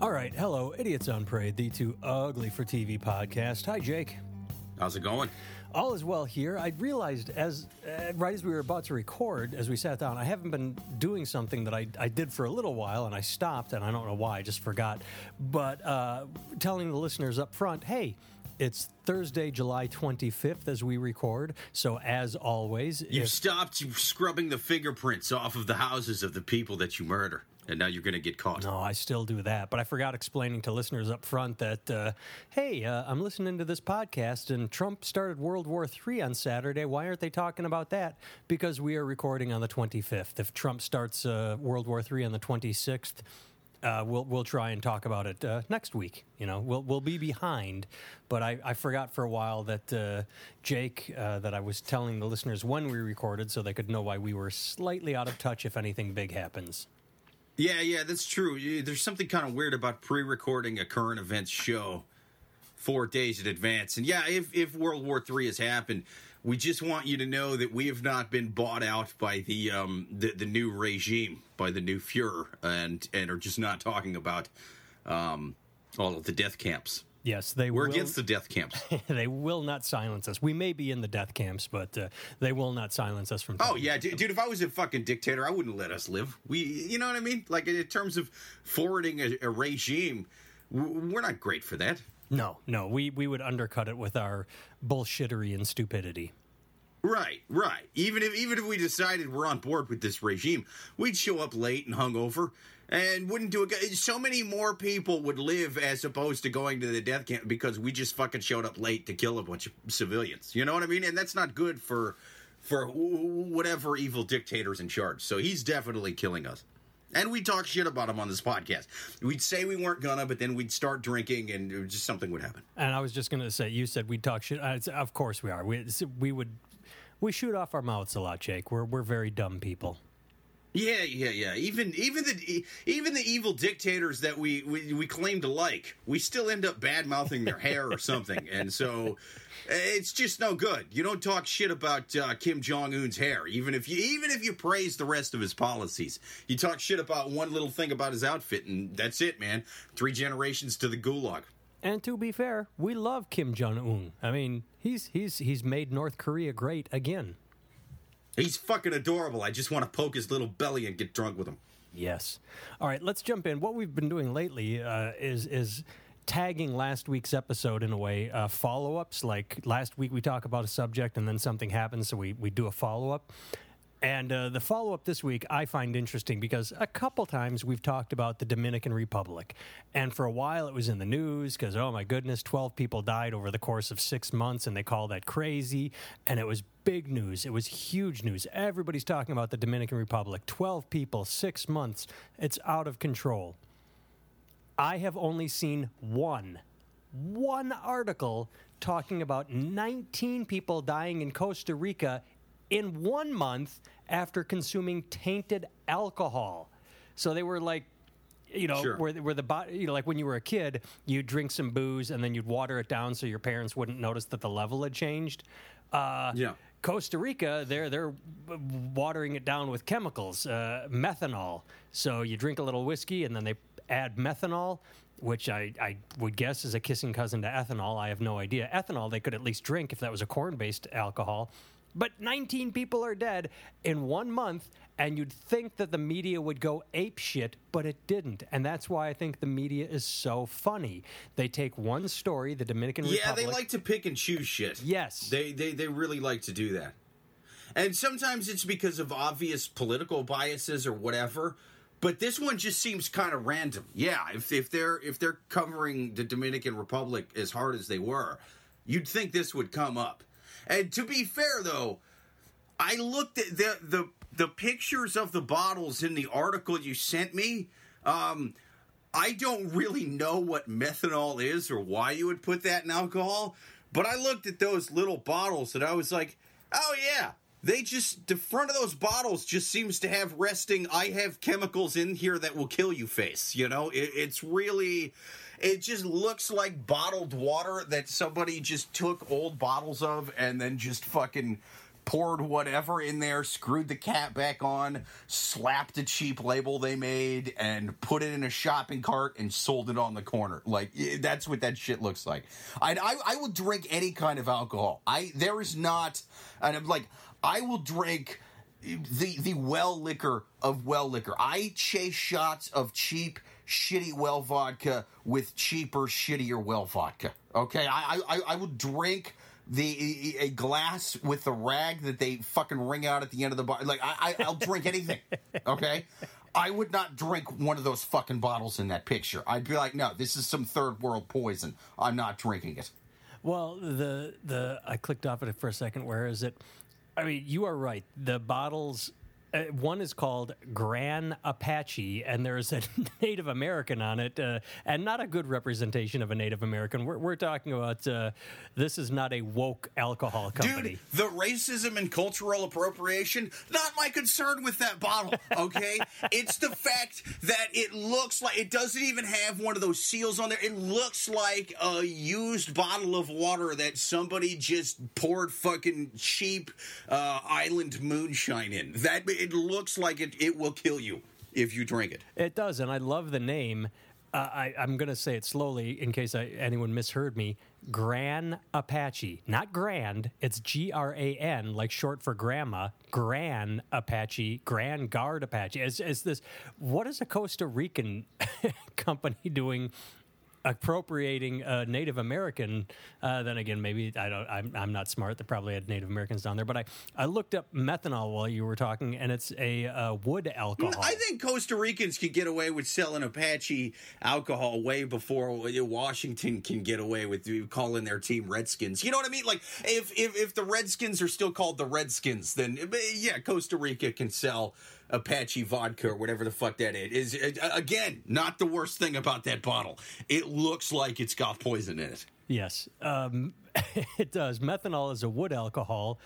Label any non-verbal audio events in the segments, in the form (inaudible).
All right, hello, Idiots on Parade, the too ugly for TV podcast. Hi, Jake. How's it going? All is well here. I realized as uh, right as we were about to record, as we sat down, I haven't been doing something that I, I did for a little while, and I stopped, and I don't know why, I just forgot. But uh, telling the listeners up front, hey, it's Thursday, July 25th as we record. So, as always, You've if- stopped scrubbing the fingerprints off of the houses of the people that you murder, and now you're going to get caught. No, I still do that, but I forgot explaining to listeners up front that, uh, hey, uh, I'm listening to this podcast, and Trump started World War III on Saturday. Why aren't they talking about that? Because we are recording on the 25th. If Trump starts uh, World War III on the 26th, uh, we'll we'll try and talk about it uh, next week. You know, we'll we'll be behind, but I, I forgot for a while that uh, Jake that I was telling the listeners when we recorded, so they could know why we were slightly out of touch if anything big happens. Yeah, yeah, that's true. There's something kind of weird about pre-recording a current events show four days in advance. And yeah, if if World War III has happened, we just want you to know that we have not been bought out by the um the, the new regime, by the new Fuhrer, and and are just not talking about um all of the death camps. Yes, they We're will. against the death camps. (laughs) they will not silence us. We may be in the death camps, but uh, they will not silence us from. Oh yeah, dude, dude! If I was a fucking dictator, I wouldn't let us live. We, you know what I mean? Like in terms of forwarding a, a regime, we're not great for that. No, no, we we would undercut it with our bullshittery and stupidity. Right, right. Even if even if we decided we're on board with this regime, we'd show up late and hungover and wouldn't do it. So many more people would live as opposed to going to the death camp because we just fucking showed up late to kill a bunch of civilians. You know what I mean? And that's not good for for whatever evil dictator's in charge. So he's definitely killing us. And we talk shit about him on this podcast. We'd say we weren't gonna, but then we'd start drinking, and just something would happen. And I was just to say, you said we'd talk shit. Uh, of course we are. We we would we shoot off our mouths a lot, Jake. We're we're very dumb people. Yeah, yeah, yeah. Even even the even the evil dictators that we, we we claim to like, we still end up bad mouthing their hair or something, and so it's just no good. You don't talk shit about uh, Kim Jong Un's hair, even if you even if you praise the rest of his policies. You talk shit about one little thing about his outfit, and that's it, man. Three generations to the gulag. And to be fair, we love Kim Jong Un. I mean, he's he's he's made North Korea great again. He's fucking adorable. I just want to poke his little belly and get drunk with him. Yes. All right, let's jump in. What we've been doing lately uh, is is tagging last week's episode in a way uh, follow ups. Like last week, we talk about a subject and then something happens, so we we do a follow up. And uh, the follow up this week I find interesting because a couple times we've talked about the Dominican Republic. And for a while it was in the news because, oh my goodness, 12 people died over the course of six months and they call that crazy. And it was big news. It was huge news. Everybody's talking about the Dominican Republic. 12 people, six months. It's out of control. I have only seen one, one article talking about 19 people dying in Costa Rica in one month after consuming tainted alcohol. So they were like, you know, Sure. where, where the body, you know, like when you were a kid, you'd drink some booze and then you'd water it down so your parents wouldn't notice that the level had changed. Uh, Yeah. Costa Rica, they're they're watering it down with chemicals, uh, methanol. So you drink a little whiskey, and then they add methanol, which I, I would guess is a kissing cousin to ethanol. I have no idea. Ethanol they could at least drink if that was a corn-based alcohol. But 19 people are dead in one month, and you'd think that the media would go ape shit, but it didn't. And that's why I think the media is so funny. They take one story, the Dominican Republic Yeah, Republic. they like to pick and choose shit. Yes. They, they they really like to do that. And sometimes it's because of obvious political biases or whatever. But this one just seems kind of random. Yeah, if if they're if they're covering the Dominican Republic as hard as they were, you'd think this would come up. And to be fair though, I looked at the the the pictures of the bottles in the article you sent me. Um, I don't really know what methanol is or why you would put that in alcohol, but I looked at those little bottles and I was like, oh yeah. They just, the front of those bottles just seems to have resting, I have chemicals in here that will kill you face. You know, it, it's really, it just looks like bottled water that somebody just took old bottles of and then just fucking poured whatever in there, screwed the cap back on, slapped a cheap label they made, and put it in a shopping cart and sold it on the corner. Like that's what that shit looks like. I I, I will drink any kind of alcohol. I there is not, and I'm like I will drink the the well liquor of well liquor. I chase shots of cheap, shitty well vodka with cheaper, shittier well vodka. Okay, I I, I will drink the a glass with the rag that they fucking wring out at the end of the bar. Like I, I I'll drink anything. (laughs) Okay. I would not drink one of those fucking bottles in that picture. I'd be like, no, this is some third world poison. I'm not drinking it. Well, the the I clicked off it for a second. Where is it? I mean, you are right. The bottles. Uh, one is called Gran Apache, and there's a (laughs) Native American on it, uh, and not a good representation of a Native American. We're, we're talking about uh, this is not a woke alcohol company. Dude, the racism and cultural appropriation, not my concern with that bottle, okay? (laughs) it's the fact that it looks like it doesn't even have one of those seals on there. It looks like a used bottle of water that somebody just poured fucking cheap uh, island moonshine in. That it looks like it, it will kill you if you drink it. It does, and I love the name. Uh, I, I'm going to say it slowly in case I, anyone misheard me. Gran Apache, not grand. It's G R A N, like short for grandma. Gran Apache, Grand Guard Apache. Is, is this? What is a Costa Rican (laughs) company doing appropriating a Native American. Uh, then again, maybe I don't. I'm, I'm not smart. They probably had Native Americans down there. But I, I looked up methanol while you were talking, and it's a uh, wood alcohol. I think Costa Ricans could get away with selling Apache alcohol way before Washington can get away with calling their team Redskins. You know what I mean? Like if if if the Redskins are still called the Redskins, then yeah, Costa Rica can sell. Apache vodka or whatever the fuck that is. Is again not the worst thing about that bottle. It looks like it's got poison in it. Yes, um, (laughs) it does. Methanol is a wood alcohol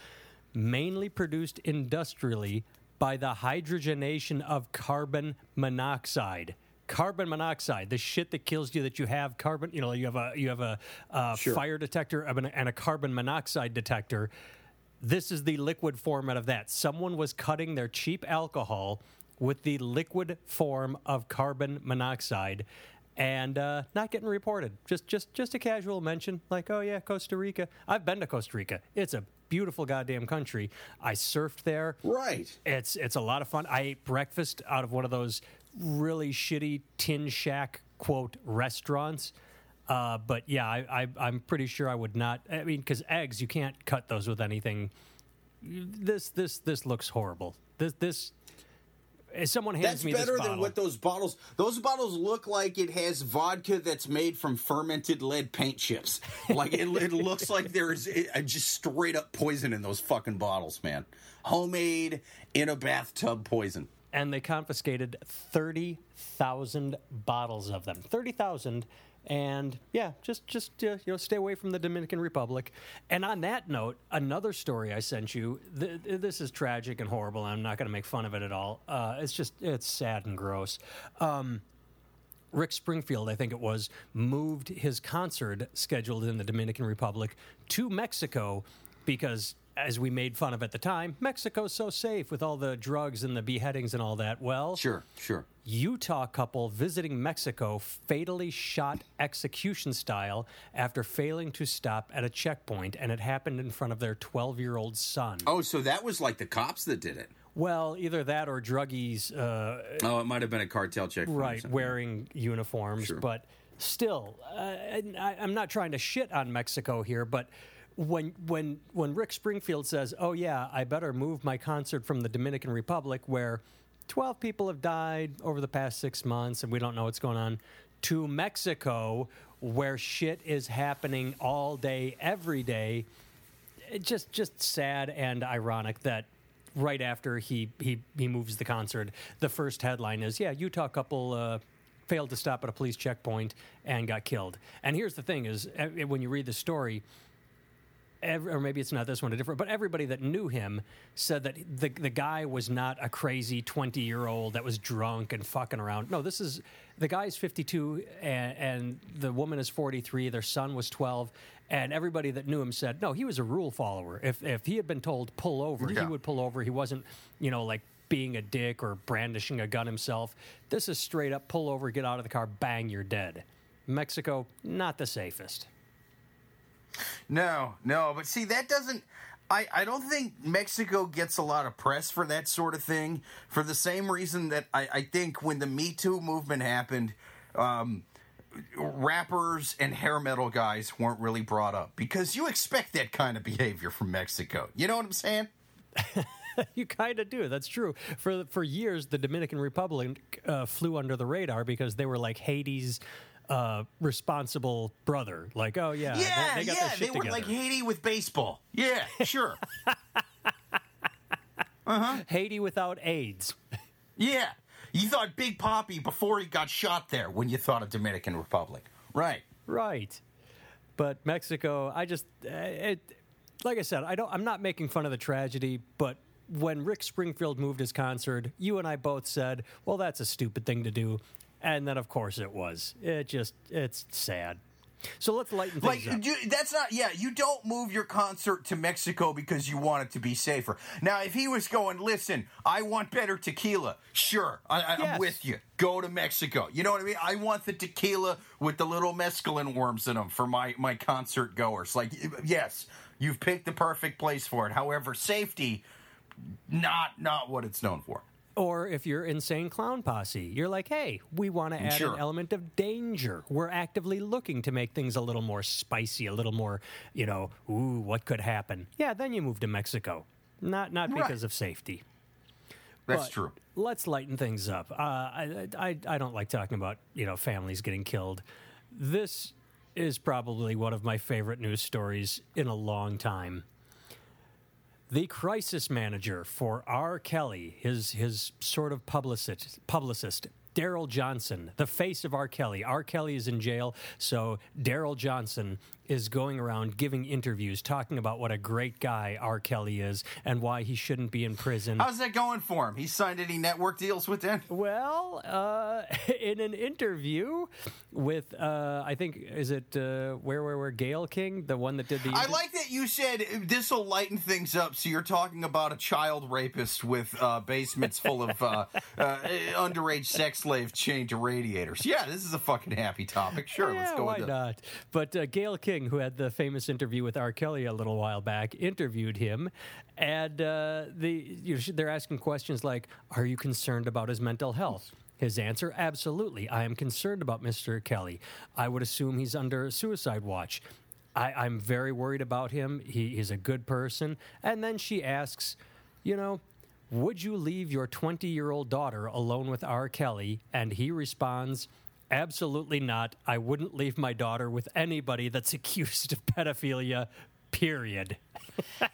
mainly produced industrially by the hydrogenation of carbon monoxide carbon monoxide, the shit that kills you that you have carbon, you know, you have a you have a, a sure. fire detector and a carbon monoxide detector. This is the liquid format of that. Someone was cutting their cheap alcohol with the liquid form of carbon monoxide and uh, not getting reported. Just just just a casual mention, like, oh yeah, Costa Rica. I've been to Costa Rica. It's a beautiful goddamn country. I surfed there. Right. It's it's a lot of fun. I ate breakfast out of one of those really shitty tin shack quote restaurants uh, but yeah, I, am pretty sure I would not. I mean, because eggs, you can't cut those with anything. This this this looks horrible. This this. If someone hands that's me better bottle, than what those bottles. Those bottles look like it has vodka that's made from fermented lead paint chips. (laughs) Like it, it looks like there's just straight up poison in those fucking bottles, man. Homemade in a bathtub poison and they confiscated 30,000 bottles of them. 30,000 and yeah, just just uh, you know, stay away from the Dominican Republic. And on that note, another story I sent you. Th- this is tragic and horrible. I'm not going to make fun of it at all. Uh, it's just it's sad and gross. Um, Rick Springfield, I think it was, moved his concert scheduled in the Dominican Republic to Mexico because as we made fun of at the time, Mexico's so safe with all the drugs and the beheadings and all that. Well, sure, sure. Utah couple visiting Mexico fatally shot execution style after failing to stop at a checkpoint, and it happened in front of their 12 year old son. Oh, so that was like the cops that did it. Well, either that or druggies. Uh, oh, it might have been a cartel check. Right, wearing uniforms, sure. but still, uh, I, I'm not trying to shit on Mexico here, but when when when Rick Springfield says, "Oh yeah, I better move my concert from the Dominican Republic where 12 people have died over the past 6 months and we don't know what's going on to Mexico where shit is happening all day every day." It just just sad and ironic that right after he he he moves the concert, the first headline is, "Yeah, Utah couple uh, failed to stop at a police checkpoint and got killed." And here's the thing is eh, when you read the story, every, or maybe it's not this one, a different, but everybody that knew him said that the the guy was not a crazy twenty year old that was drunk and fucking around. No, this is the guy's fifty two and, and the woman is forty three. Their son was twelve, And everybody that knew him said, no, he was a rule follower. If if he had been told pull over, Yeah. he would pull over. He wasn't, you know, like being a dick or brandishing a gun himself. This is straight up pull over, get out of the car, bang, you're dead. Mexico, not the safest. No, no, but see that doesn't. I, I don't think Mexico gets a lot of press for that sort of thing for the same reason that I, I think when the Me Too movement happened, um, rappers and hair metal guys weren't really brought up because you expect that kind of behavior from Mexico. You know what I'm saying? (laughs) you kind of do. That's true. For for years, the Dominican Republic uh, flew under the radar because they were like Haiti's uh, responsible brother. Like, oh yeah, Yeah, they, they got yeah, they were together. like Haiti with baseball. Yeah, sure. (laughs) uh-huh. Haiti without AIDS. yeah. You thought Big Papi before he got shot there when you thought of Dominican Republic. Right. Right. But Mexico, I just uh, it like I said, I don't I'm not making fun of the tragedy, but when Rick Springfield moved his concert, you and I both said, "Well, that's a stupid thing to do." And then of course it was. It just it's sad. So let's lighten things Like up. you, that's not yeah. You don't move your concert to Mexico because you want it to be safer. Now, if he was going, listen, I want better tequila. Sure, I, I, Yes. I'm with you. Go to Mexico. You know what I mean? I want the tequila with the little mescaline worms in them for my my concert goers. Like, yes, you've picked the perfect place for it. However, safety, not not what it's known for. Or if you're insane clown posse, you're like, hey, we want to add Sure. an element of danger. We're actively looking to make things a little more spicy, a little more, you know, ooh, what could happen? Yeah, then you move to Mexico. Not not Right. because of safety. That's But true. Let's lighten things up. Uh, I, I I don't like talking about you know families getting killed. This is probably one of my favorite news stories in a long time. The crisis manager for R. Kelly, his his sort of publicist, publicist Darrell Johnson, the face of R. Kelly. R. Kelly is in jail, so Darrell Johnson is going around giving interviews talking about what a great guy R. Kelly is and why he shouldn't be in prison. How's that going for him? He signed any network deals with them? Well, uh, (laughs) in an interview with, uh, I think, is it uh, where, where, where, Gayle King, the one that did the. I like that you said this will lighten things up. So you're talking about a child rapist with uh, basements full of uh, (laughs) uh, underage sex slaves chained to radiators. Yeah, this is a fucking happy topic. Sure, yeah, let's go why with it. not? But uh, Gayle King, who had the famous interview with R. Kelly a little while back, interviewed him, and uh, the you know, they're asking questions like, "Are you concerned about his mental health?" His answer: Absolutely, I am concerned about Mr. Kelly. I would assume he's under suicide watch. I, I'm very worried about him. He, he's a good person. And then she asks, you know, would you leave your 20 year old daughter alone with R. Kelly? And he responds, Absolutely not. I wouldn't leave my daughter with anybody that's (laughs) accused of pedophilia, period. (laughs)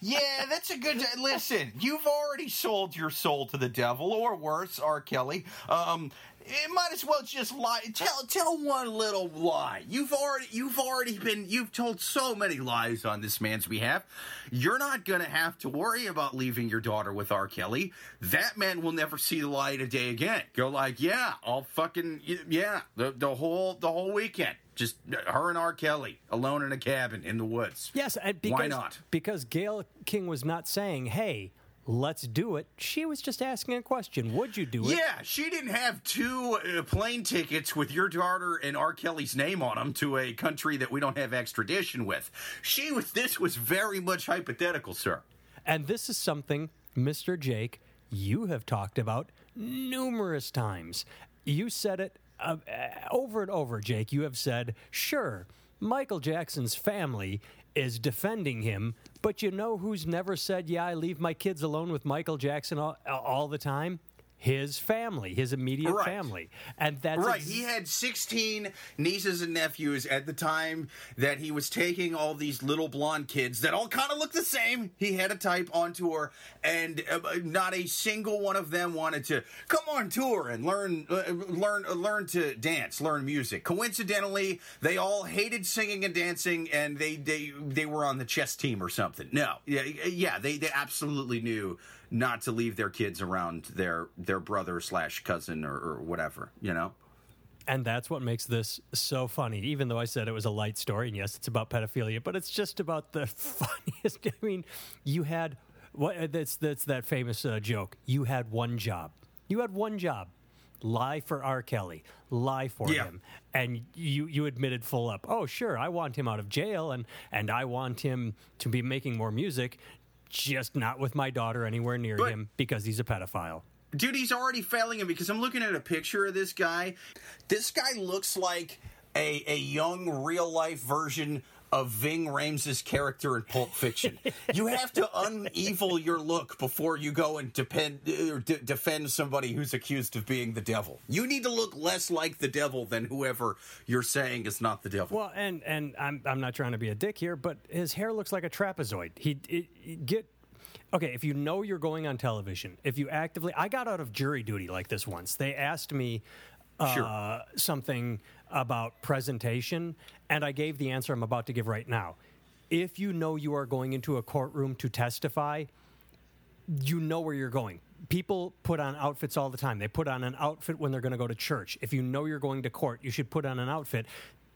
Yeah, that's a good. Listen, you've already sold your soul to the devil, or worse, R. Kelly. Um, it might as well just lie. Tell tell one little lie. You've already you've already been you've told so many lies on this man's behalf. You're not gonna have to worry about leaving your daughter with R. Kelly. That man will never see the light of day again. Go like, yeah, I'll fucking yeah, the the whole the whole weekend. Just uh, her and R. Kelly alone in a cabin in the woods. Yes, because, Why not? Because Gayle King was not saying, hey, let's do it. She was just asking a question Would you do it? Yeah, she didn't have two uh, plane tickets with your daughter and R. Kelly's name on them to a country that we don't have extradition with. She was. This was very much hypothetical, sir. And this is something, Mr. Jake, you have talked about numerous times. You said it uh, uh, over and over, Jake. You have said, sure, Michael Jackson's family is defending him, but you know who's never said, yeah, I leave my kids alone with Michael Jackson all, all the time? His family, his immediate Right. family. And that's Right, ex- he had 16 nieces and nephews at the time that he was taking all these little blonde kids that all kind of looked the same. He had a type on tour, and uh, not a single one of them wanted to come on tour and learn, uh, learn, uh, learn to dance, learn music. Coincidentally, they all hated singing and dancing, and they they they were on the chess team or something. No, yeah, yeah, they they absolutely knew not to leave their kids around their their brother slash cousin or, or whatever, you know. And that's what makes this so funny, even though I said it was a light story. And yes, it's about pedophilia, but it's just about the (laughs) funniest. I mean, you had what that's that's that famous uh, joke. You had one job. You had one job. Lie for R. Kelly, lie for Yeah. him, and you you admitted full up. Oh, sure, I want him out of jail, and and I want him to be making more music, just not with my daughter anywhere near But- him because he's a pedophile. Dude, he's already failing him because I'm looking at a picture of this guy. This guy looks like a, a young real life version of Ving Rhames' character in Pulp Fiction. (laughs) you have to unevil your look before you go and depend, or d- defend somebody who's accused of being the devil. You need to look less like the devil than whoever you're saying is not the devil. Well, and and I'm I'm not trying to be a dick here, but his hair looks like a trapezoid. He it, it- get okay if you know you're going on television. If you actively, I got out of jury duty like this once. They asked me uh, Sure. something about presentation, and I gave the answer I'm about to give right now. If you know you are going into a courtroom to testify, you know where you're going. People put on outfits all the time. They put on an outfit when they're going to go to church. If you know you're going to court, you should put on an outfit.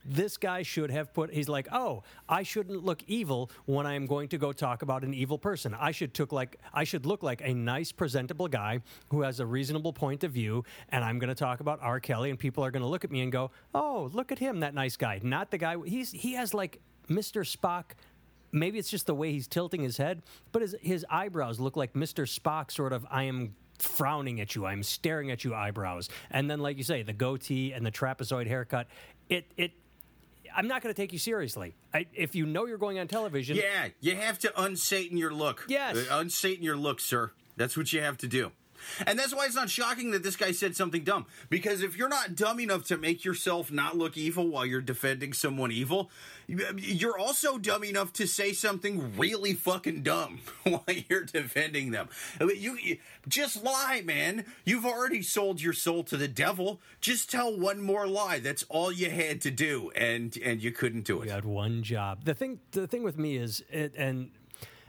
This guy should have put. He's like, oh, I shouldn't look evil when I am going to go talk about an evil person. I should took like I should look like a nice, presentable guy who has a reasonable point of view. And I'm going to talk about R. Kelly, and people are going to look at me and go, oh, look at him, that nice guy. Not the guy. He's he has like Mr. Spock maybe it's just the way he's tilting his head, but his his eyebrows look like Mr. Spock sort of I am frowning at you, I'm staring at you eyebrows. And then like you say, the goatee and the trapezoid haircut, it it I'm not going to take you seriously. I, if you know you're going on television, Yeah, you have to unsatan your look. Yes. Uh, unsatan your look, sir. That's what you have to do. And that's why it's not shocking that this guy said something dumb. Because if you're not dumb enough to make yourself not look evil while you're defending someone evil, you're also dumb enough to say something really fucking dumb (laughs) while you're defending them. You, you just lie, man. You've already sold your soul to the devil. Just tell one more lie. That's all you had to do, and and you couldn't do it. You had one job. The thing, the thing with me is, and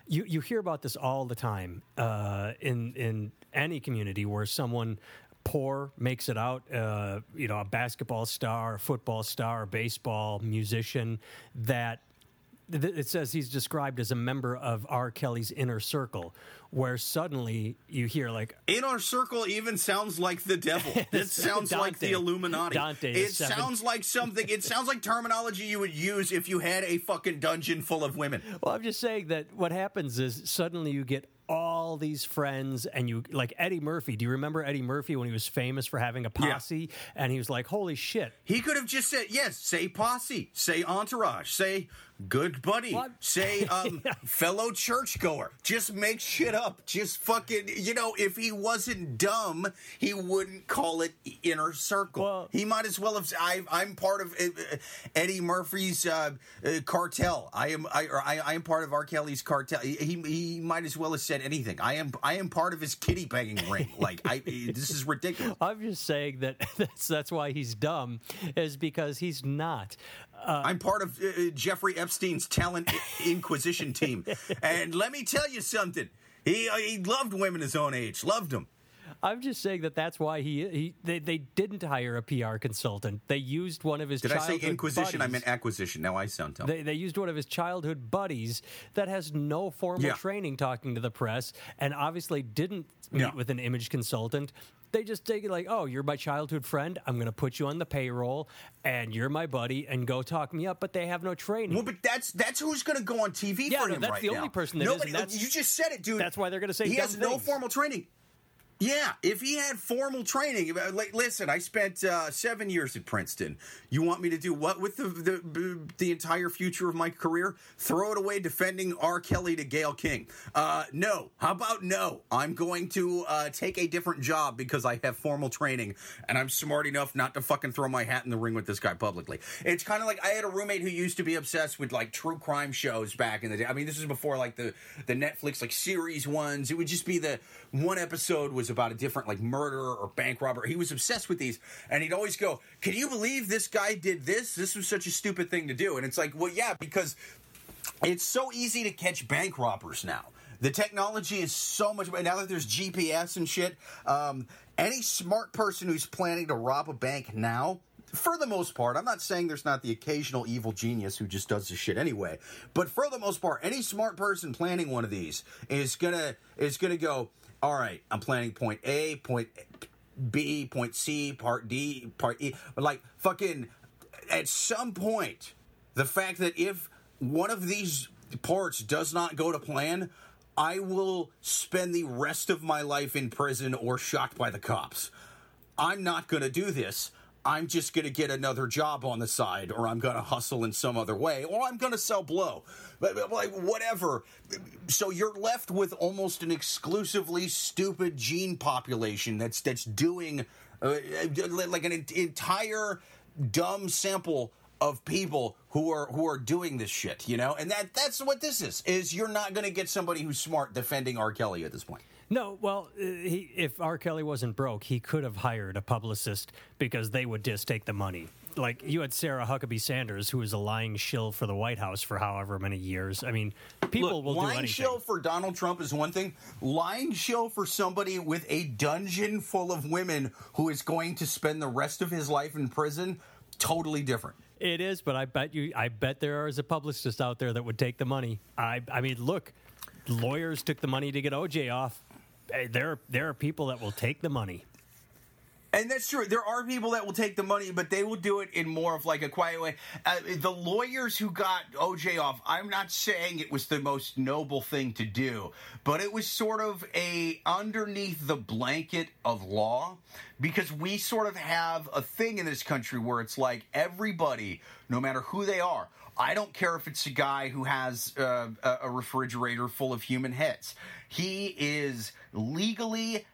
you you hear about this all the time uh, in in any community where someone poor makes it out. Uh, you know, a basketball star, a football star, a baseball musician that. It says he's described as a member of R. Kelly's inner circle, where suddenly you hear like, Inner Circle even sounds like the devil. (laughs) It sounds like the Illuminati. Dante it sounds like something. It sounds like terminology you would use if you had a fucking dungeon full of women. Well, I'm just saying that what happens is suddenly you get all these friends and you like Eddie Murphy. Do you remember Eddie Murphy when he was famous for having a posse and he was like, "Holy shit." He could have just said, yes, say posse, say entourage, say good buddy, What? say (laughs) um, fellow churchgoer. Just make shit up. Just fucking, you know, if he wasn't dumb, he wouldn't call it inner circle. Well- he might as well have. I, I'm part of uh, uh, Eddie Murphy's uh, uh, cartel. I am. I, or I, I am part of R. Kelly's cartel. He, he he might as well have said anything. I am. I am part of his kitty banging ring. (laughs) Like I. This is ridiculous. I'm just saying that (laughs) that's that's why he's dumb is because he's not. I'm part of uh, Jeffrey Epstein's talent inquisition team, (laughs) and let me tell you something. He uh, he loved women his own age, loved them. I'm just saying that that's why he he they, they didn't hire a PR consultant. They used one of his Did I say inquisition? I meant acquisition. Now I sound dumb. They, they used one of his childhood buddies that has no formal Yeah. training talking to the press and obviously didn't meet Yeah. with an image consultant. They just take it like, oh, you're my childhood friend. I'm going to put you on the payroll and you're my buddy and go talk me up. But they have no training. well, but that's that's who's going to go on TV Yeah, for no, him that's right the now. only person that is, Nobody, that's- you just said it, dude. that's why they're gonna say he has no things. formal training. Yeah, if he had formal training, uh, like, listen, I spent uh, seven years at Princeton. You want me to do what with the, the the entire future of my career? Throw it away defending R. Kelly to Gayle King? Uh, no. How about no? I'm going to uh, take a different job because I have formal training and I'm smart enough not to fucking throw my hat in the ring with this guy publicly. It's kind of like I had a roommate who used to be obsessed with like true crime shows back in the day. I mean, this was before like the the Netflix like series ones. It would just be the one episode was about a different like murder or bank robber. He was obsessed with these, and he'd always go, "Can you believe this guy did this? This was such a stupid thing to do." And it's like, well, yeah, because it's so easy to catch bank robbers now. The technology is so much better now that there's GPS and shit. Um, any smart person who's planning to rob a bank now, for the most part, I'm not saying there's not the occasional evil genius who just does this shit anyway, but for the most part, any smart person planning one of these is gonna is gonna go. All right, I'm planning point A, point B, point C, part D, part E. Like fucking at some point, the fact that if one of these parts does not go to plan, I will spend the rest of my life in prison or shot by the cops. I'm not going to do this. I'm just going to get another job on the side, or I'm going to hustle in some other way, or I'm going to sell blow. Like, whatever. So you're left with almost an exclusively stupid gene population that's that's doing uh, like an entire dumb sample of people who are who are doing this shit, you know? And that that's what this is. Is you're not going to get somebody who's smart defending R. Kelly at this point. No, well, uh, he, if R. Kelly wasn't broke, he could have hired a publicist because they would just take the money. Like you had Sarah Huckabee Sanders, who was a lying shill for the White House for however many years. I mean, people Look, will do lying anything. shill for Donald Trump is one thing. Lying shill for somebody with a dungeon full of women who is going to spend the rest of his life in prison, totally different. It is, but I bet you, I bet there is a publicist out there that would take the money. I, I mean, look, lawyers took the money to get OJ off. There, there are people that will take the money. And that's true. There are people that will take the money, but they will do it in more of like a quiet way. Uh, the lawyers who got OJ off, I'm not saying it was the most noble thing to do, but it was sort of a underneath the blanket of law because we sort of have a thing in this country where it's like everybody, no matter who they are, I don't care if it's a guy who has uh, a refrigerator full of human heads. He is legally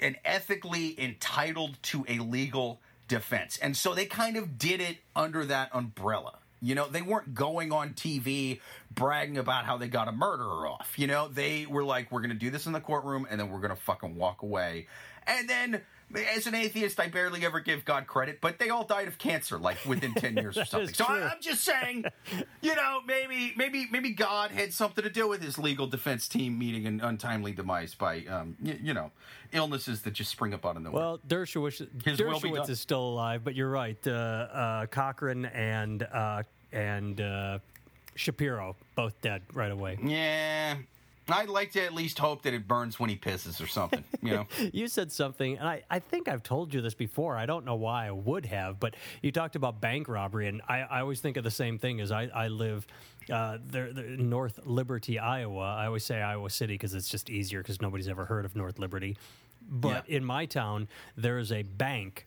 and ethically entitled to a legal defense. And so they kind of did it under that umbrella. You know, they weren't going on TV bragging about how they got a murderer off. You know, they were like, we're going to do this in the courtroom and then we're going to fucking walk away. And then, as an atheist, I barely ever give God credit, but they all died of cancer like within 10 years or (laughs) something. So. I, I'm just saying, (laughs) you know, maybe, maybe, maybe God had something to do with his legal defense team meeting an untimely demise by, um, y- you know, illnesses that just spring up out of nowhere. Well, Dershowitz, His Dershowitz is still alive, but you're right. Uh, uh, Cochran and uh, and uh, Shapiro both dead right away. yeah, I'd like to at least hope that it burns when he pisses or something. You know, (laughs) You said something, and I, I think I've told you this before. I don't know why I would have, but you talked about bank robbery, and I, I always think of the same thing as I, I live uh, there, there, North Liberty, Iowa. I always say Iowa City because it's just easier because nobody's ever heard of North Liberty. But Yeah. in my town, there is a bank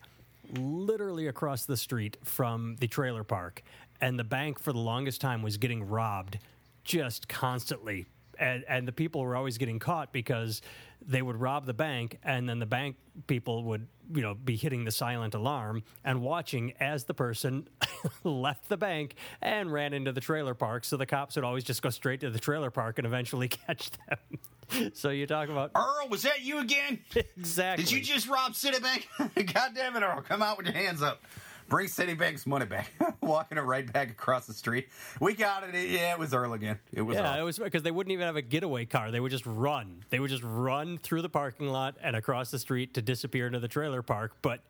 literally across the street from the trailer park, and the bank for the longest time was getting robbed just constantly. And, and the people were always getting caught because they would rob the bank, and then the bank people would, you know, be hitting the silent alarm and watching as the person (laughs) left the bank and ran into the trailer park. So the cops would always just go straight to the trailer park and eventually (laughs) catch them. so you talk about Earl, was that you again? (laughs) exactly. Did you just rob Citibank? God damn it, Earl! Come out with your hands up. Bring Citibank's money back. (laughs) Walking it right back across the street. We got it. Yeah, it was Earl again. It was Yeah, it was because they wouldn't even have a getaway car. They would just run. They would just run through the parking lot and across the street to disappear into the trailer park. But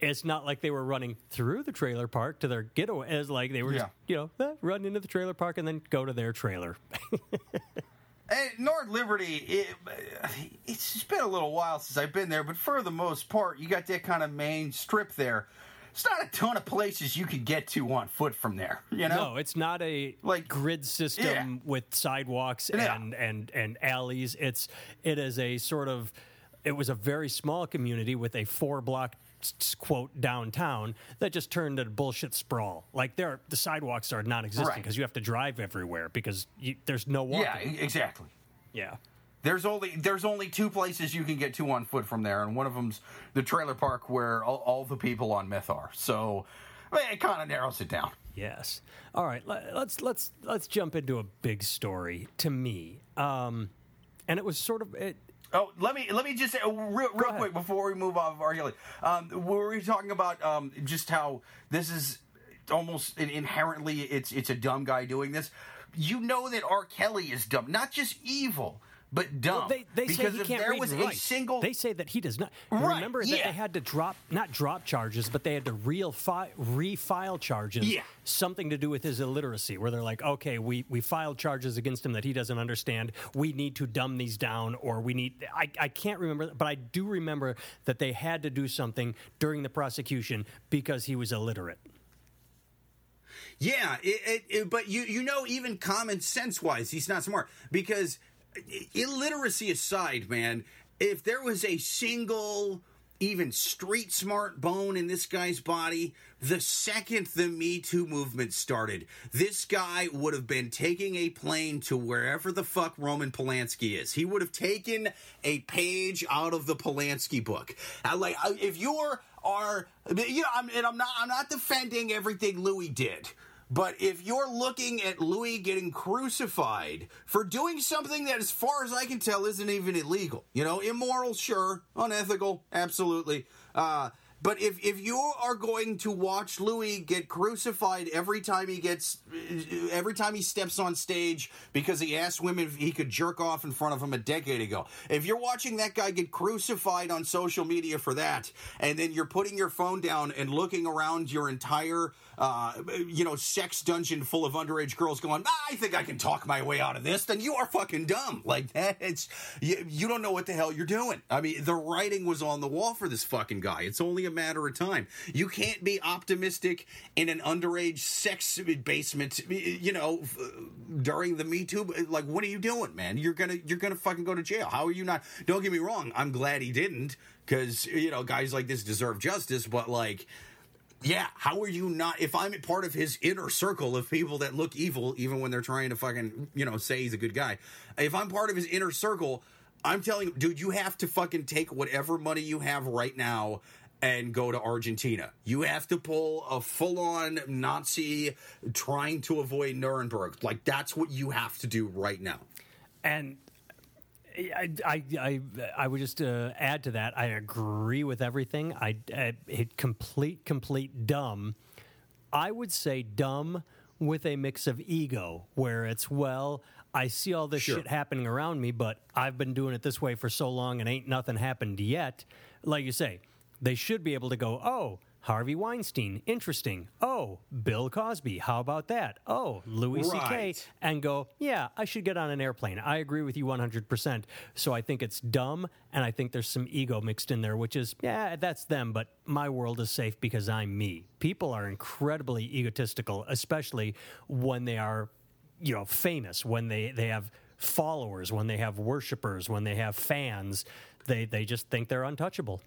it's not like they were running through the trailer park to their getaway. It's like they were just, you know, eh, run into the trailer park and then go to their trailer. (laughs) Hey, North Liberty, it, it's been a little while since I've been there, but for the most part, you got that kind of main strip there. It's not a ton of places you could get to on foot from there, you know? No, it's not a Like- grid system Yeah. with sidewalks Yeah. and, and and alleys. It's it is a sort of it was a very small community with a four block quote downtown that just turned into bullshit sprawl. Like there, the sidewalks are non-existent Right. because you have to drive everywhere because you, there's no walking. yeah, exactly. yeah. There's only there's only two places you can get to on foot from there, and one of them's the trailer park where all, all the people on meth are. So eh, it kind of narrows it down. Yes. All right. let- Let's let's let's jump into a big story to me. Um, and it was sort of it. Oh, let me let me just say uh, real, real quick before we move off of R. Kelly. Um, we were talking about um, just how this is almost inherently it's it's a dumb guy doing this. You know that R. Kelly is dumb, not just evil, but dumb. Well, they, they because say he if can't there read was and a single They say that he does not. Right, Remember that they had to drop, not drop charges, but they had to real fi- refile charges. Yeah. Something to do with his illiteracy, where they're like, okay, we, we filed charges against him that he doesn't understand. We need to dumb these down, or we need. I, I can't remember, but I do remember that they had to do something during the prosecution because he was illiterate. Yeah, it, it, it- but you you know even common sense wise, he's not smart because illiteracy aside, man, if there was a single even street smart bone in this guy's body, the second the Me Too movement started, this guy would have been taking a plane to wherever the fuck Roman Polanski is. He would have taken a page out of the Polanski book. I like if you're are you know, I'm, and I'm not I'm not defending everything Louis did. But if you're looking at Louis getting crucified for doing something that, as far as I can tell, isn't even illegal, you know, immoral, sure, unethical, absolutely. Uh, but if, if you are going to watch Louis get crucified every time he gets, every time he steps on stage because he asked women if he could jerk off in front of him a decade ago, if you're watching that guy get crucified on social media for that, and then you're putting your phone down and looking around your entire uh, you know, sex dungeon full of underage girls going, "Ah, I think I can talk my way out of this, then you are fucking dumb. (laughs) Like it's, you, you don't know what the hell you're doing. I mean, the writing was on the wall for this fucking guy. It's only a matter of time. You can't be optimistic in an underage sex basement, you know, during the Me Too. Like, what are you doing, man? You're gonna, you're gonna fucking go to jail. How are you not? Don't get me wrong. I'm glad he didn't because, you know, guys like this deserve justice, but like, yeah, how are you not? If I'm part of his inner circle of people that look evil, even when they're trying to fucking, you know, say he's a good guy, if I'm part of his inner circle, I'm telling you, dude, you have to fucking take whatever money you have right now and go to Argentina. You have to pull a full on Nazi trying to avoid Nuremberg. Like, that's what you have to do right now. And I, I, I, I would just uh, add to that. I agree with everything. I, I it complete, complete dumb. I would say dumb with a mix of ego, where it's well, I see all this Sure. shit happening around me, but I've been doing it this way for so long, and ain't nothing happened yet. Like you say, they should be able to go, oh. Harvey Weinstein, interesting. Oh, Bill Cosby, how about that? Oh, Louis C.K., and go, yeah, I should get on an airplane. I agree with you 100%. So I think it's dumb, and I think there's some ego mixed in there, which is, yeah, that's them, but my world is safe because I'm me. People are incredibly egotistical, especially when they are, you know, famous, when they, they have followers, when they have worshipers, when they have fans. They, they just think they're untouchable.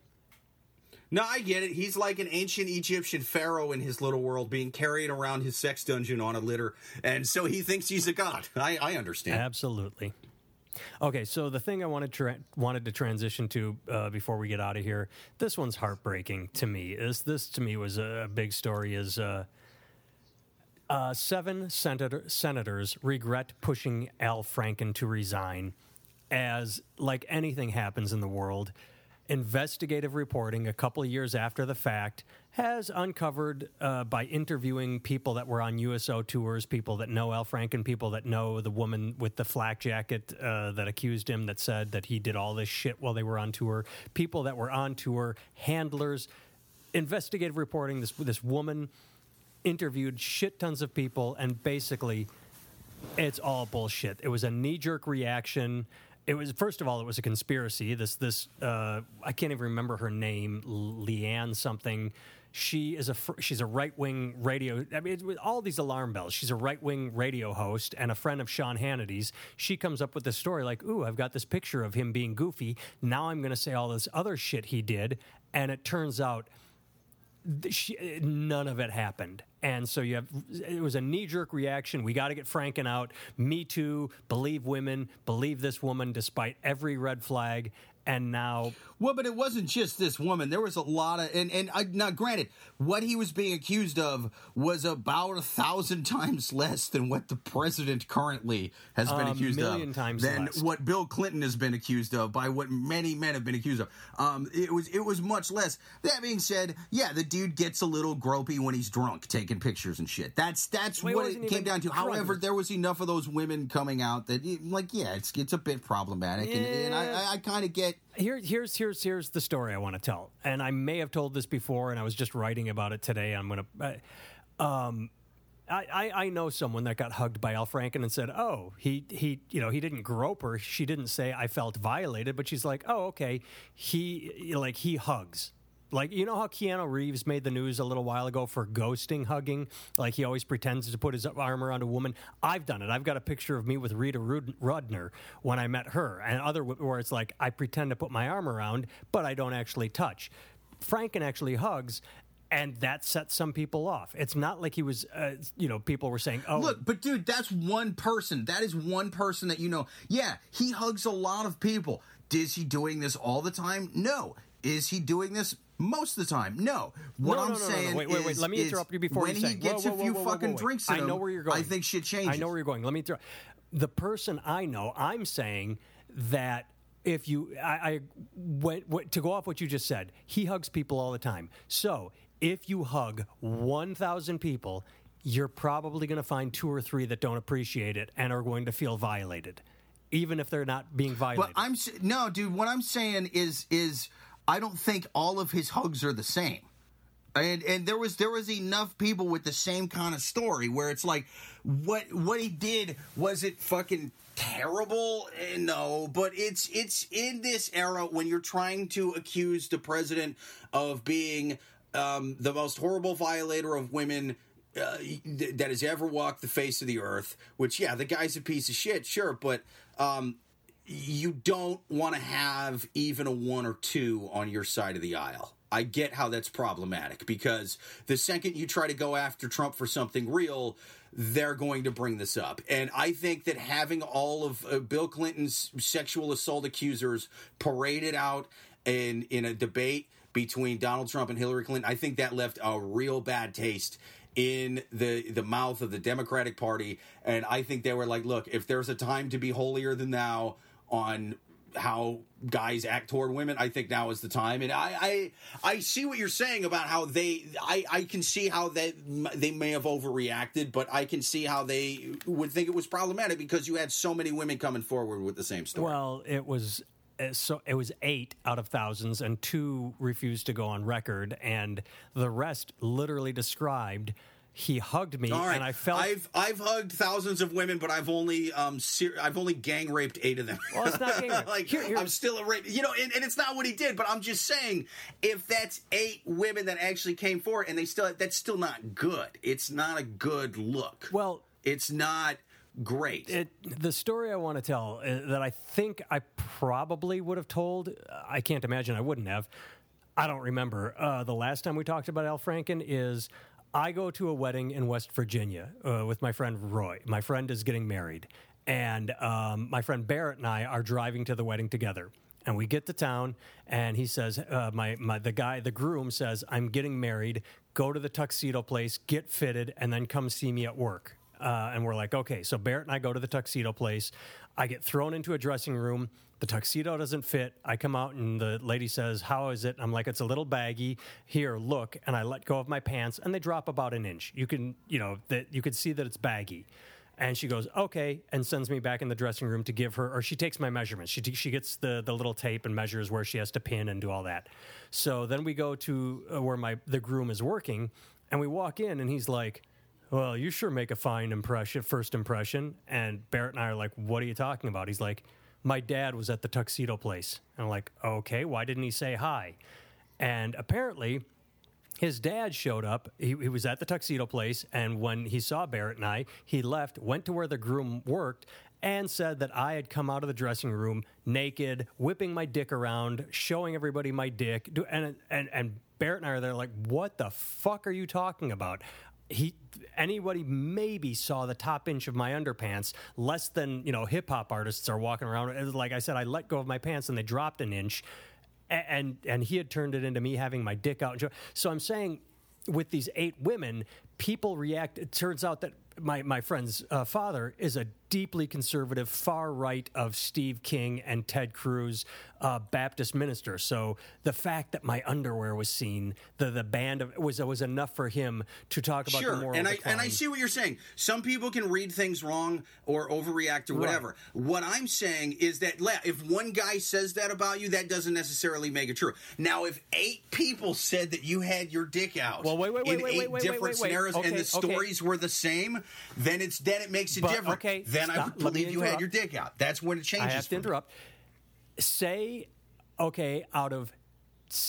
No, I get it. He's like an ancient Egyptian pharaoh in his little world being carried around his sex dungeon on a litter. And so he thinks he's a god. I, I understand. Absolutely. Okay, so the thing I wanted tra- wanted to transition to uh, before we get out of here, this one's heartbreaking to me. This this to me was a, big story. Is uh, uh, seven senator- senators regret pushing Al Franken to resign, as like anything happens in the world. Investigative reporting a couple of years after the fact has uncovered uh, by interviewing people that were on USO tours, people that know Al Franken, people that know the woman with the flak jacket uh, that accused him, that said that he did all this shit while they were on tour, people that were on tour, handlers. Investigative reporting. This this woman interviewed shit tons of people, and basically it's all bullshit. It was a knee jerk reaction. It was first of all, it was a conspiracy. This this uh, I can't even remember her name, Leeann something. She is a fr- she's a right wing radio. I mean, it was all these alarm bells. She's a right wing radio host and a friend of Sean Hannity's. She comes up with this story like, "Ooh, I've got this picture of him being goofy. Now I'm going to say all this other shit he did." And it turns out she, none of it happened. And so you have it was a knee jerk reaction. We got to get Franken out. Me too. Believe women. Believe this woman, despite every red flag. and now Well, but it wasn't just this woman. There was a lot of, and and I, now, granted, what he was being accused of was about a thousand (laughs) times less than what the president currently has been accused of. A accused million of, times than less. what Bill Clinton has been accused of, by what many men have been accused of. Um, it was it was much less. That being said, yeah, the dude gets a little gropey when he's drunk, taking pictures and shit. That's that's what it came down to. drunk. However, there was enough of those women coming out that, like, yeah, it's it's a bit problematic, and, and I, I, I kind of get. Here, here's here's here's the story I want to tell, and I may have told this before, and I was just writing about it today. I'm gonna. Uh, um, I, I, I know someone that got hugged by Al Franken and said, "Oh, he he you know he didn't grope her. She didn't say I felt violated, but she's like, oh okay, he like he hugs." Like you know how Keanu Reeves made the news a little while ago for ghosting hugging, like he always pretends to put his arm around a woman. I've done it. I've got a picture of me with Rita Rud- Rudner when I met her, and other where it's like I pretend to put my arm around, but I don't actually touch. Franken actually hugs, and that sets some people off. It's not like he was, uh, you know, people were saying, "Oh, Look, but dude, that's one person. That is one person that you know. Yeah, he hugs a lot of people. Is he doing this all the time? No. Is he doing this most of the time? No. What No, I'm no, no, no, no. saying Wait, wait, wait. is- Let me interrupt you before when you he gets Whoa, a few whoa, whoa, fucking whoa, whoa. drinks in I know him, where you're going. I think shit changes. I know where you're going. Let me throw the person I know. I'm saying that if you, I, I when, to go off what you just said, he hugs people all the time. So if you hug 1,000 people, you're probably going to find two or three that don't appreciate it and are going to feel violated, even if they're not being violated. But. I'm no, dude. What I'm saying is is I don't think all of his hugs are the same. And and there was there was enough people with the same kind of story where it's like what what he did was it fucking terrible Eh, no but it's it's in this era when you're trying to accuse the president of being um, the most horrible violator of women uh, th- that has ever walked the face of the earth. Which, yeah, the guy's a piece of shit, sure, but um, you don't want to have even a one or two on your side of the aisle. I get how that's problematic because the second you try to go after Trump for something real, they're going to bring this up. And I think that having all of uh, Bill Clinton's sexual assault accusers paraded out in in a debate between Donald Trump and Hillary Clinton, I think that left a real bad taste in the the mouth of the Democratic Party. And I think they were like, look, if there's a time to be holier than thou on how guys act toward women, I think now is the time. And I I, I see what you're saying about how they I, I can see how they they may have overreacted, but I can see how they would think it was problematic because you had so many women coming forward with the same story. Well, it was uh, so it was eight out of thousands, and two refused to go on record, and the rest literally described. He hugged me, right, and I felt. I've I've hugged thousands of women, but I've only um ser- I've only gang raped eight of them. Well, it's not gang (laughs) rape. like Here- here- I'm still a rape, you know, and, and it's not what he did. But I'm just saying, if that's eight women that actually came forward, and they still that's still not good. It's not a good look. well, it's not great. it, the story I want to tell uh, that I think I probably would have told. I can't imagine I wouldn't have. I don't remember. Uh, the last time we talked about Al Franken is I go to a wedding in West Virginia uh, with my friend Roy. My friend is getting married, and um, my friend Barrett and I are driving to the wedding together. And we get to town, and he says, uh, "My, my, the guy, the groom says, I'm getting married. Go to the tuxedo place, get fitted, and then come see me at work." Uh, and we're like, okay. So Barrett and I go to the tuxedo place. I get thrown into a dressing room. The tuxedo doesn't fit. I come out and the lady says, How is it? I'm like, It's a little baggy. Here, look. And I let go of my pants and they drop about an inch. You can, you know, that you could see that it's baggy. And she goes, okay, and sends me back in the dressing room to give her, or she takes my measurements. She, t- she gets the, the little tape and measures where she has to pin and do all that. So then we go to uh, where my the groom is working, and we walk in, and he's like, well, you sure make a fine impression, first impression. And Barrett and I are like, what are you talking about? He's like, my dad was at the tuxedo place. And I'm like, okay, why didn't he say hi? And apparently, his dad showed up. He, he was at the tuxedo place, and when he saw Barrett and I, he left, went to where the groom worked, and said that I had come out of the dressing room naked, whipping my dick around, showing everybody my dick. And and and Barrett and I are there like, what the fuck are you talking about? He anybody maybe saw the top inch of my underpants less than you know hip hop artists are walking around. Like i said i let go of my pants and they dropped an inch. And and he had turned it into me having my dick out. So i'm saying with these eight women people react it turns out that my, my friend's uh, father is a deeply conservative, far right of Steve King and Ted Cruz uh, Baptist minister. So the fact that my underwear was seen, the the band of was was enough for him to talk about sure. the moral and I decline. and I see what you're saying. Some people can read things wrong or overreact or whatever. Right. What I'm saying is that if one guy says that about you, that doesn't necessarily make it true. Now, if eight people said that you had your dick out, Well, wait, wait, wait, in wait, eight wait, wait, different wait, wait. wait. scenarios, and Okay, the okay. stories were the same, then it's then it makes it But, different. okay, then I would believe you had your dick out. That's when it changes. I have to for me. interrupt. Say, okay, out of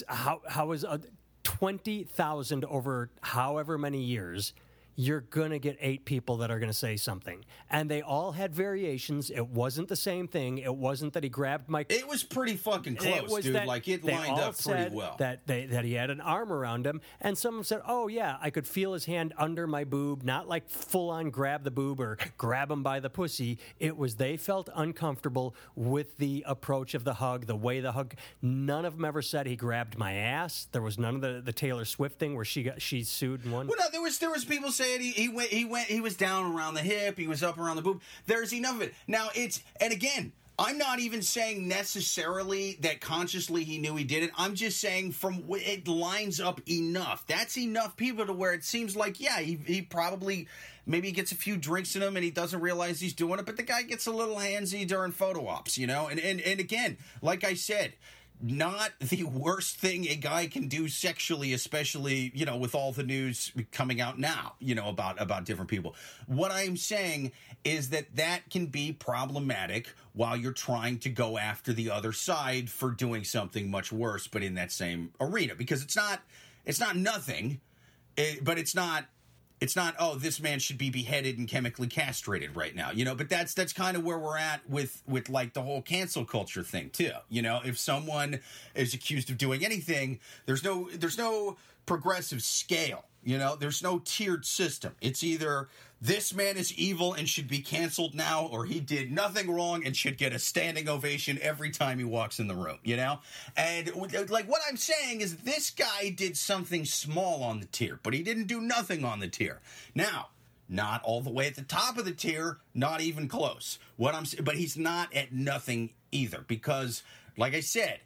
how how is uh, twenty thousand over however many years, you're gonna get eight people that are gonna say something, and they all had variations. It wasn't the same thing. It wasn't that he grabbed my. It was pretty fucking close, dude. that like it lined up pretty well. That they, that he had an arm around him, and someone said, "Oh yeah, I could feel his hand under my boob, not like full on grab the boob or grab him by the pussy. It was they felt uncomfortable with the approach of the hug, the way the hug. None of them ever said he grabbed my ass. There was none of the, the Taylor Swift thing where she got she sued and won. Well, no, there was there was people saying he, he went he went he was down around the hip, he was up around the boob. There's enough of it. Now it's and again, I'm not even saying necessarily that consciously he knew he did it. I'm just saying from it lines up enough. That's enough people to where it seems like yeah, he he probably maybe he gets a few drinks in him and he doesn't realize he's doing it, but the guy gets a little handsy during photo ops, you know. And and and again, like I said not the worst thing a guy can do sexually especially you know with all the news coming out now you know about about different people. What i'm saying is that that can be problematic while you're trying to go after the other side for doing something much worse but in that same arena because it's not it's not nothing it, but it's not it's not oh this man should be beheaded and chemically castrated right now you know but that's that's kind of where we're at with with like the whole cancel culture thing too you know? If someone is accused of doing anything there's no there's no progressive scale you know? There's no tiered system. It's either this man is evil and should be canceled now or he did nothing wrong and should get a standing ovation every time he walks in the room you know? And like what i'm saying is this guy did something small on the tier but he didn't do nothing on the tier. Now not all the way at the top of the tier not even close. What i'm but he's not at nothing either because like i said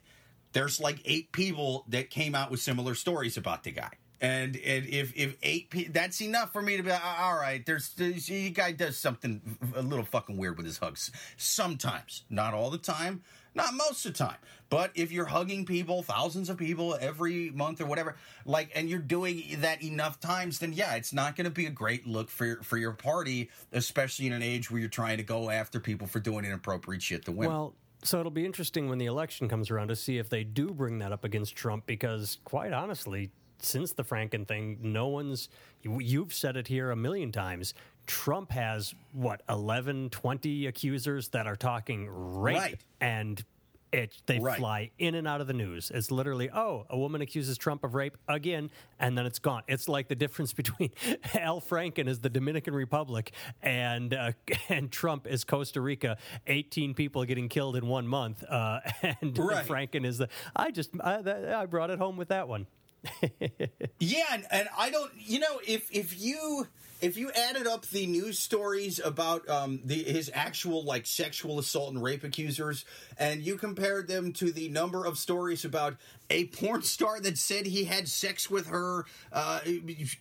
there's like eight people that came out with similar stories about the guy and and if if eight pe- that's enough for me to be all right. There's, there's the guy does something a little fucking weird with his hugs sometimes, not all the time, not most of the time. But if you're hugging people, thousands of people every month or whatever, like, and you're doing that enough times, then yeah, it's not going to be a great look for your, for your party, especially in an age where you're trying to go after people for doing inappropriate shit to women. Well, so it'll be interesting when the election comes around to see if they do bring that up against Trump because, quite honestly, since the Franken thing, no one's, you- you've said it here a million times. Trump has, what, 11, 20 accusers that are talking rape. Right. And it, they Right. fly in and out of the news. It's literally, oh, a woman accuses Trump of rape again, and then it's gone. It's like the difference (laughs) between Al Franken is the Dominican Republic and uh, (laughs) and Trump is Costa Rica. Eighteen people getting killed in one month, uh, (laughs) and Right. Franken is the. I just I, I brought it home with that one. (laughs) Yeah, and, and I don't. You know, if if you if you added up the news stories about um, the his actual like sexual assault and rape accusers, and you compared them to the number of stories about a porn star that said he had sex with her, uh,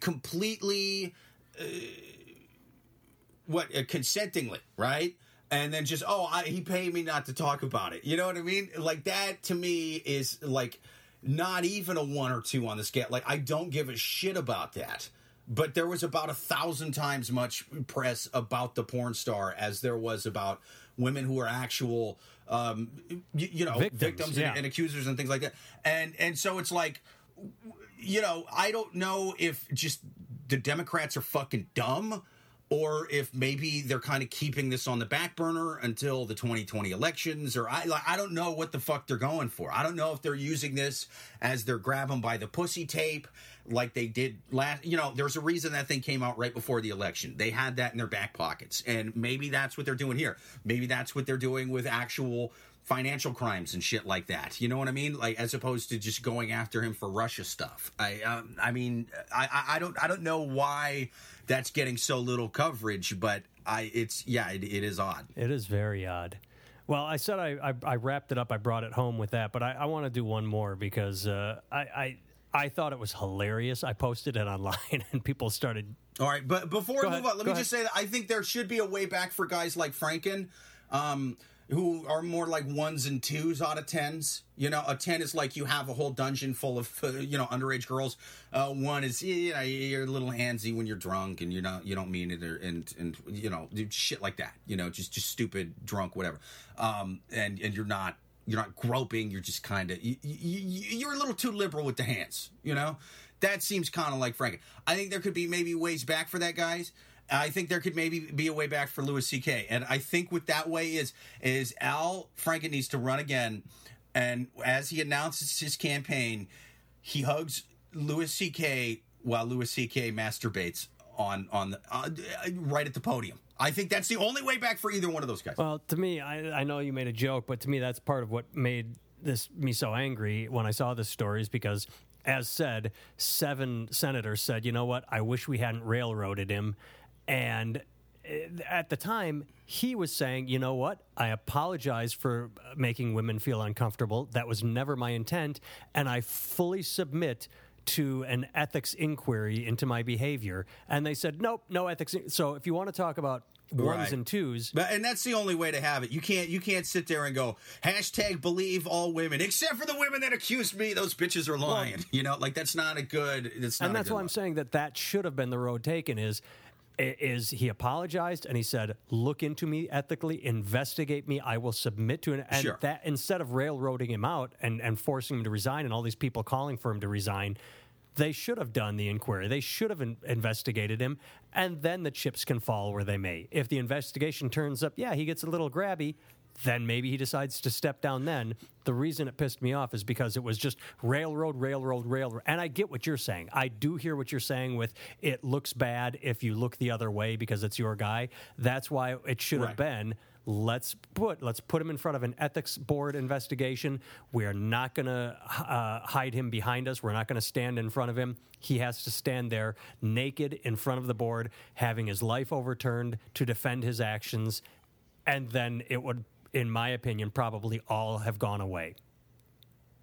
completely what uh, consentingly, right? And then just oh, I, he paid me not to talk about it. You know what I mean? Like that to me is like not even a one or two on the scale. Like I don't give a shit about that. But there was about a thousand times much press about the porn star as there was about women who are actual, um, you, you know, Victims, victims, and, yeah. and accusers and things like that. And and so it's like you know, I don't know if just the Democrats are fucking dumb or if maybe they're kind of keeping this on the back burner until the 2020 elections or I like I don't know what the fuck they're going for. I don't know if they're using this as they're grabbing by the pussy tape like they did last you know there's a reason that thing came out right before the election. They had that in their back pockets and maybe that's what they're doing here. Maybe that's what they're doing with actual financial crimes and shit like that. You know what I mean? Like as opposed to just going after him for Russia stuff. I um, I mean I, I don't I don't know why that's getting so little coverage, but I it's yeah it, it is odd. It is very odd. Well, I said I, I, I wrapped it up. I brought it home with that, but I, I want to do one more because uh, I, I I thought it was hilarious. I posted it online (laughs) and people started. All right, but before Go we move ahead. on, let Go me just say that I think there should be a way back for guys like Franken. Um, who are more like ones and twos out of tens. You know, a ten is like you have a whole dungeon full of uh, you know underage girls. Uh, one is you know you're a little handsy when you're drunk and you're not you don't mean it or, and and you know shit like that. You know, just just stupid drunk whatever. Um, and and you're not you're not groping. You're just kind of you, you, you're a little too liberal with the hands. You know, that seems kind of like Franken. I think there could be maybe ways back for that, guys. I think there could maybe be a way back for Louis C.K. And I think what that way is is Al Franken needs to run again, and as he announces his campaign, he hugs Louis C.K. while Louis C.K. masturbates on on the, uh, right at the podium. I think that's the only way back for either one of those guys. Well, to me, I, I know you made a joke, but to me, that's part of what made this me so angry when I saw this story is because, as said, seven senators said, "You know what? I wish we hadn't railroaded him." And eh, at the time, he was saying, you know what? I apologize for making women feel uncomfortable. That was never my intent. And I fully submit to an ethics inquiry into my behavior. And they said, nope, no ethics. So if you want to talk about ones Right. and twos, But, and that's the only way to have it. You can't you can't sit there and go hashtag believe all women except for the women that accused me. Those bitches are lying. you know, like that's not a good. That's and that's why I'm saying that that should have been the road taken is is he apologized and he said look into me ethically investigate me i will submit to it. And Sure. that instead of railroading him out and and forcing him to resign and all these people calling for him to resign they should have done the inquiry. They should have in- investigated him. And then the chips can fall where they may. If the investigation turns up yeah he gets a little grabby then maybe he decides to step down then. The reason it pissed me off is because it was just railroad, railroad, railroad. And I get what you're saying. I do hear what you're saying with it looks bad if you look the other way because it's your guy. That's why it should have Right. been let's put let's put him in front of an ethics board investigation. We are not going to uh, hide him behind us. We're not going to stand in front of him. He has to stand there naked in front of the board, having his life overturned to defend his actions, and then it would, in my opinion, probably all have gone away.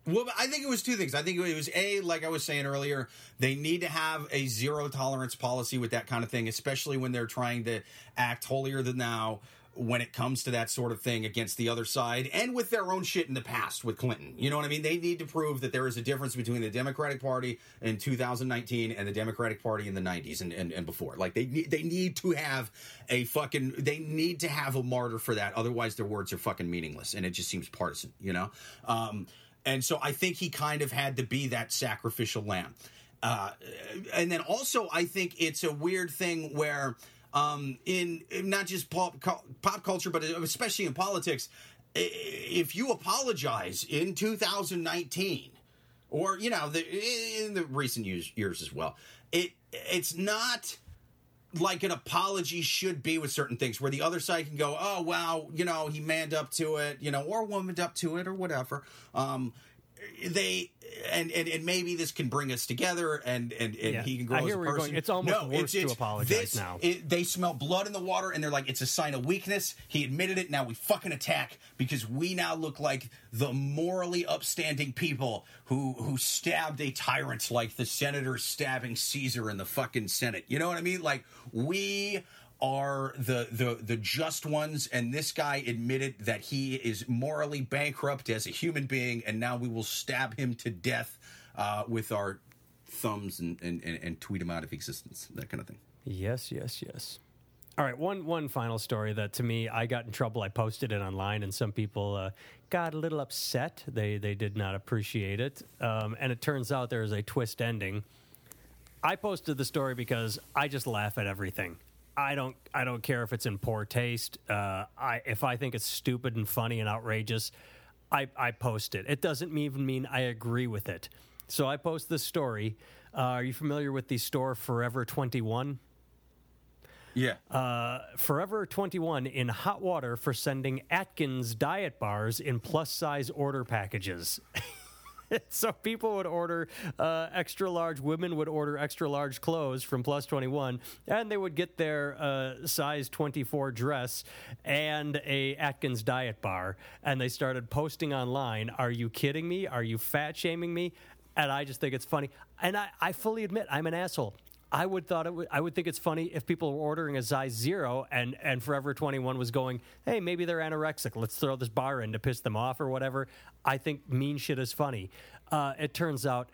Well, I think it was two things. I think it was a, like I was saying earlier, they need to have a zero tolerance policy with that kind of thing, especially when they're trying to act holier than thou when it comes to that sort of thing against the other side and with their own shit in the past with Clinton. You know what I mean? They need to prove that there is a difference between the Democratic Party in 2019 and the Democratic Party in the 90s and, and, and before. Like they they need to have a fucking they need to have a martyr for that. Otherwise their words are fucking meaningless and it just seems partisan, you know? Um and so I think he kind of had to be that sacrificial lamb. Uh, and then also, I think it's a weird thing where, um, in, in not just pop, pop culture, but especially in politics, if you apologize in 2019, or you know, the, in the recent years, years as well, it it's not like an apology should be with certain things where the other side can go oh wow you know he manned up to it you know or womaned up to it or whatever. Um they and, and and maybe this can bring us together and and, and Yeah. he can grow I as a where you're person going. It's almost no, worse it's, to apologize this- now. it- they smell blood in the water and they're like it's a sign of weakness he admitted it now we fucking attack because we now look like the morally upstanding people who who stabbed a tyrant like the senator stabbing caesar in the fucking senate you know what i mean like we are the the the just ones and this guy admitted that he is morally bankrupt as a human being and now we will stab him to death uh, with our thumbs and, and, and, tweet him out of existence that kind of thing Yes, yes, yes. All right, one one final story that to me I got in trouble. I posted it online, and some people uh, got a little upset. They they did not appreciate it, um, and it turns out there is a twist ending. I posted the story because I just laugh at everything. I don't I don't care if it's in poor taste. Uh, I if I think it's stupid and funny and outrageous, I, I post it. It doesn't even mean I agree with it. So I post this story. Uh, are you familiar with the store Forever Twenty One? Yeah. Uh, Forever 21 in hot water for sending Atkins diet bars in plus size order packages. (laughs) (laughs) so people would order uh, extra large, women would order extra large clothes from Plus 21, and they would get their uh, size 24 dress and a Atkins diet bar. And they started posting online, Are you kidding me? Are you fat shaming me? And I just think it's funny. And I, I fully admit I'm an asshole. I would thought it would, I would think it's funny if people were ordering a size zero and and Forever 21 was going, hey, maybe they're anorexic. Let's throw this bar in to piss them off or whatever. I think mean shit is funny. Uh, it turns out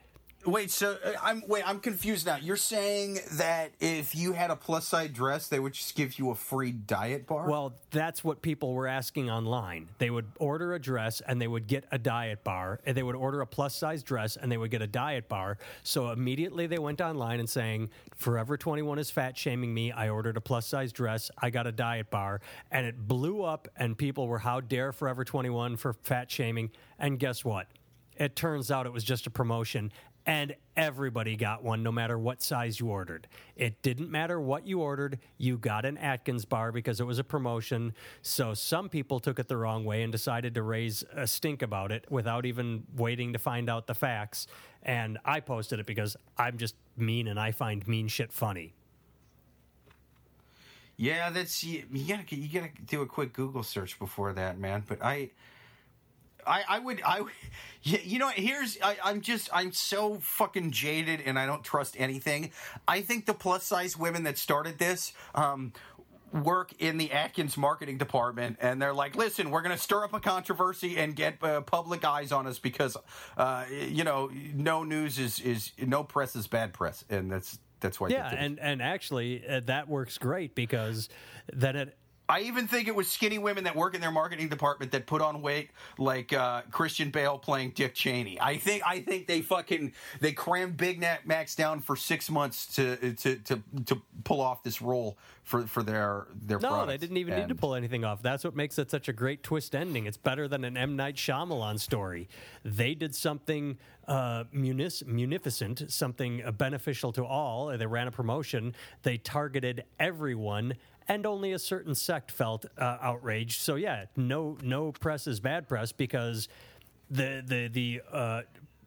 Wait, so uh, I'm wait, I'm confused now. You're saying that if you had a plus size dress, they would just give you a free diet bar? Well, that's what people were asking online. They would order a dress and they would get a diet bar. And they would order a plus size dress and they would get a diet bar. So immediately they went online and saying, Forever 21 is fat shaming me. I ordered a plus size dress. I got a diet bar. And it blew up and people were, how dare Forever 21 for fat shaming. And guess what? It turns out it was just a promotion and everybody got one no matter what size you ordered. It didn't matter what you ordered, you got an Atkins bar because it was a promotion. So some people took it the wrong way and decided to raise a stink about it without even waiting to find out the facts. And I posted it because I'm just mean and I find mean shit funny. Yeah, that's you, you gotta you gotta do a quick Google search before that, man. But I I, I would I (laughs) you know here's I, I'm just I'm so fucking jaded and I don't trust anything. I think the plus size women that started this um, work in the Atkins marketing department, and they're like, "Listen, we're going to stir up a controversy and get uh, public eyes on us because, uh, you know, no news is is no press is bad press, and that's that's why." Yeah, and and actually uh, that works great because then it I even think it was skinny women that work in their marketing department that put on weight like uh, Christian Bale playing Dick Cheney. I think I think they fucking they crammed Big Macs down for six months to to to, to pull off this role for for their their no, they didn't even And- need to pull anything off. That's what makes it such a great twist ending. It's better than an M Night Shyamalan story. They did something uh, munis- munificent, something beneficial to all. They ran a promotion. They targeted everyone. And only a certain sect felt uh, outraged. So yeah, no, no press is bad press because the the the uh,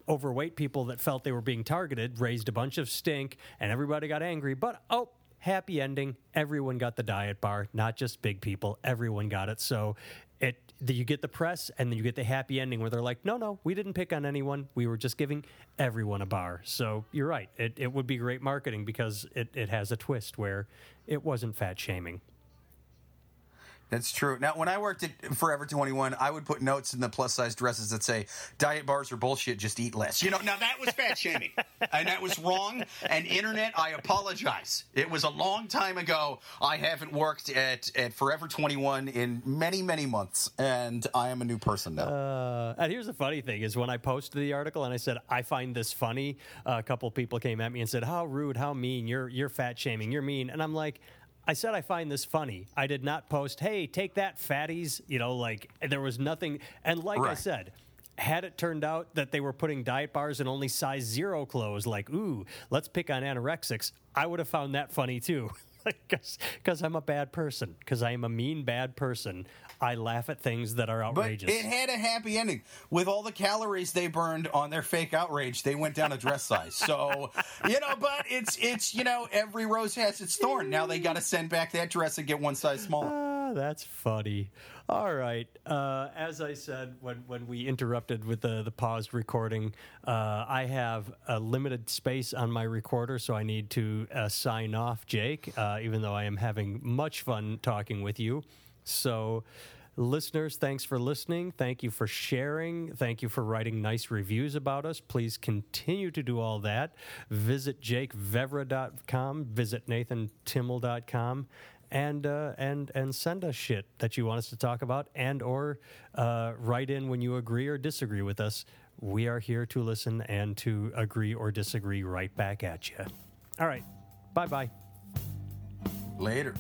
overweight people that felt they were being targeted raised a bunch of stink, and everybody got angry. But oh, happy ending! Everyone got the diet bar, not just big people. Everyone got it. So the, you get the press, and then you get the happy ending where they're like, no, no, we didn't pick on anyone. We were just giving everyone a bar. So you're right. It it would be great marketing because it it has a twist where it wasn't fat shaming. That's true. Now, when I worked at Forever 21, I would put notes in the plus size dresses that say, diet bars are bullshit, just eat less. You know, now that was fat shaming. and that was wrong. And internet, I apologize. It was a long time ago. I haven't worked at, at Forever 21 in many, many months. And I am a new person now. Uh, and here's the funny thing is when I posted the article and I said I find this funny, a couple people came at me and said, "How rude, how mean! You're you're fat shaming, you're mean." And I'm like. I said I find this funny. I did not post, "Hey, take that, fatties." You know, like there was nothing. And like I said, had it turned out that they were putting diet bars in only size zero clothes, like "Ooh, let's pick on anorexics," I would have found that funny too. (laughs) (laughs) Because I'm a bad person. Because I am a mean, bad person. I laugh at things that are But outrageous. it had a happy ending. With all the calories they burned on their fake outrage, they went down a dress size. So, you know, but it's it's you know, every rose has its thorn. Now they got to send back that dress and get one size smaller. Ah, that's funny. All right. Uh, as I said when, when we interrupted with the, the paused recording, uh, I have a limited space on my recorder, so I need to uh, sign off, Jake, uh, even though I am having much fun talking with you. So, listeners, thanks for listening. Thank you for sharing. Thank you for writing nice reviews about us. Please continue to do all that. Visit jakevevra.com, visit nathantimmel.com and uh, and and send us shit that you want us to talk about, and or uh, write in when you agree or disagree with us. We are here to listen and to agree or disagree right back at you. All right, bye bye. Later.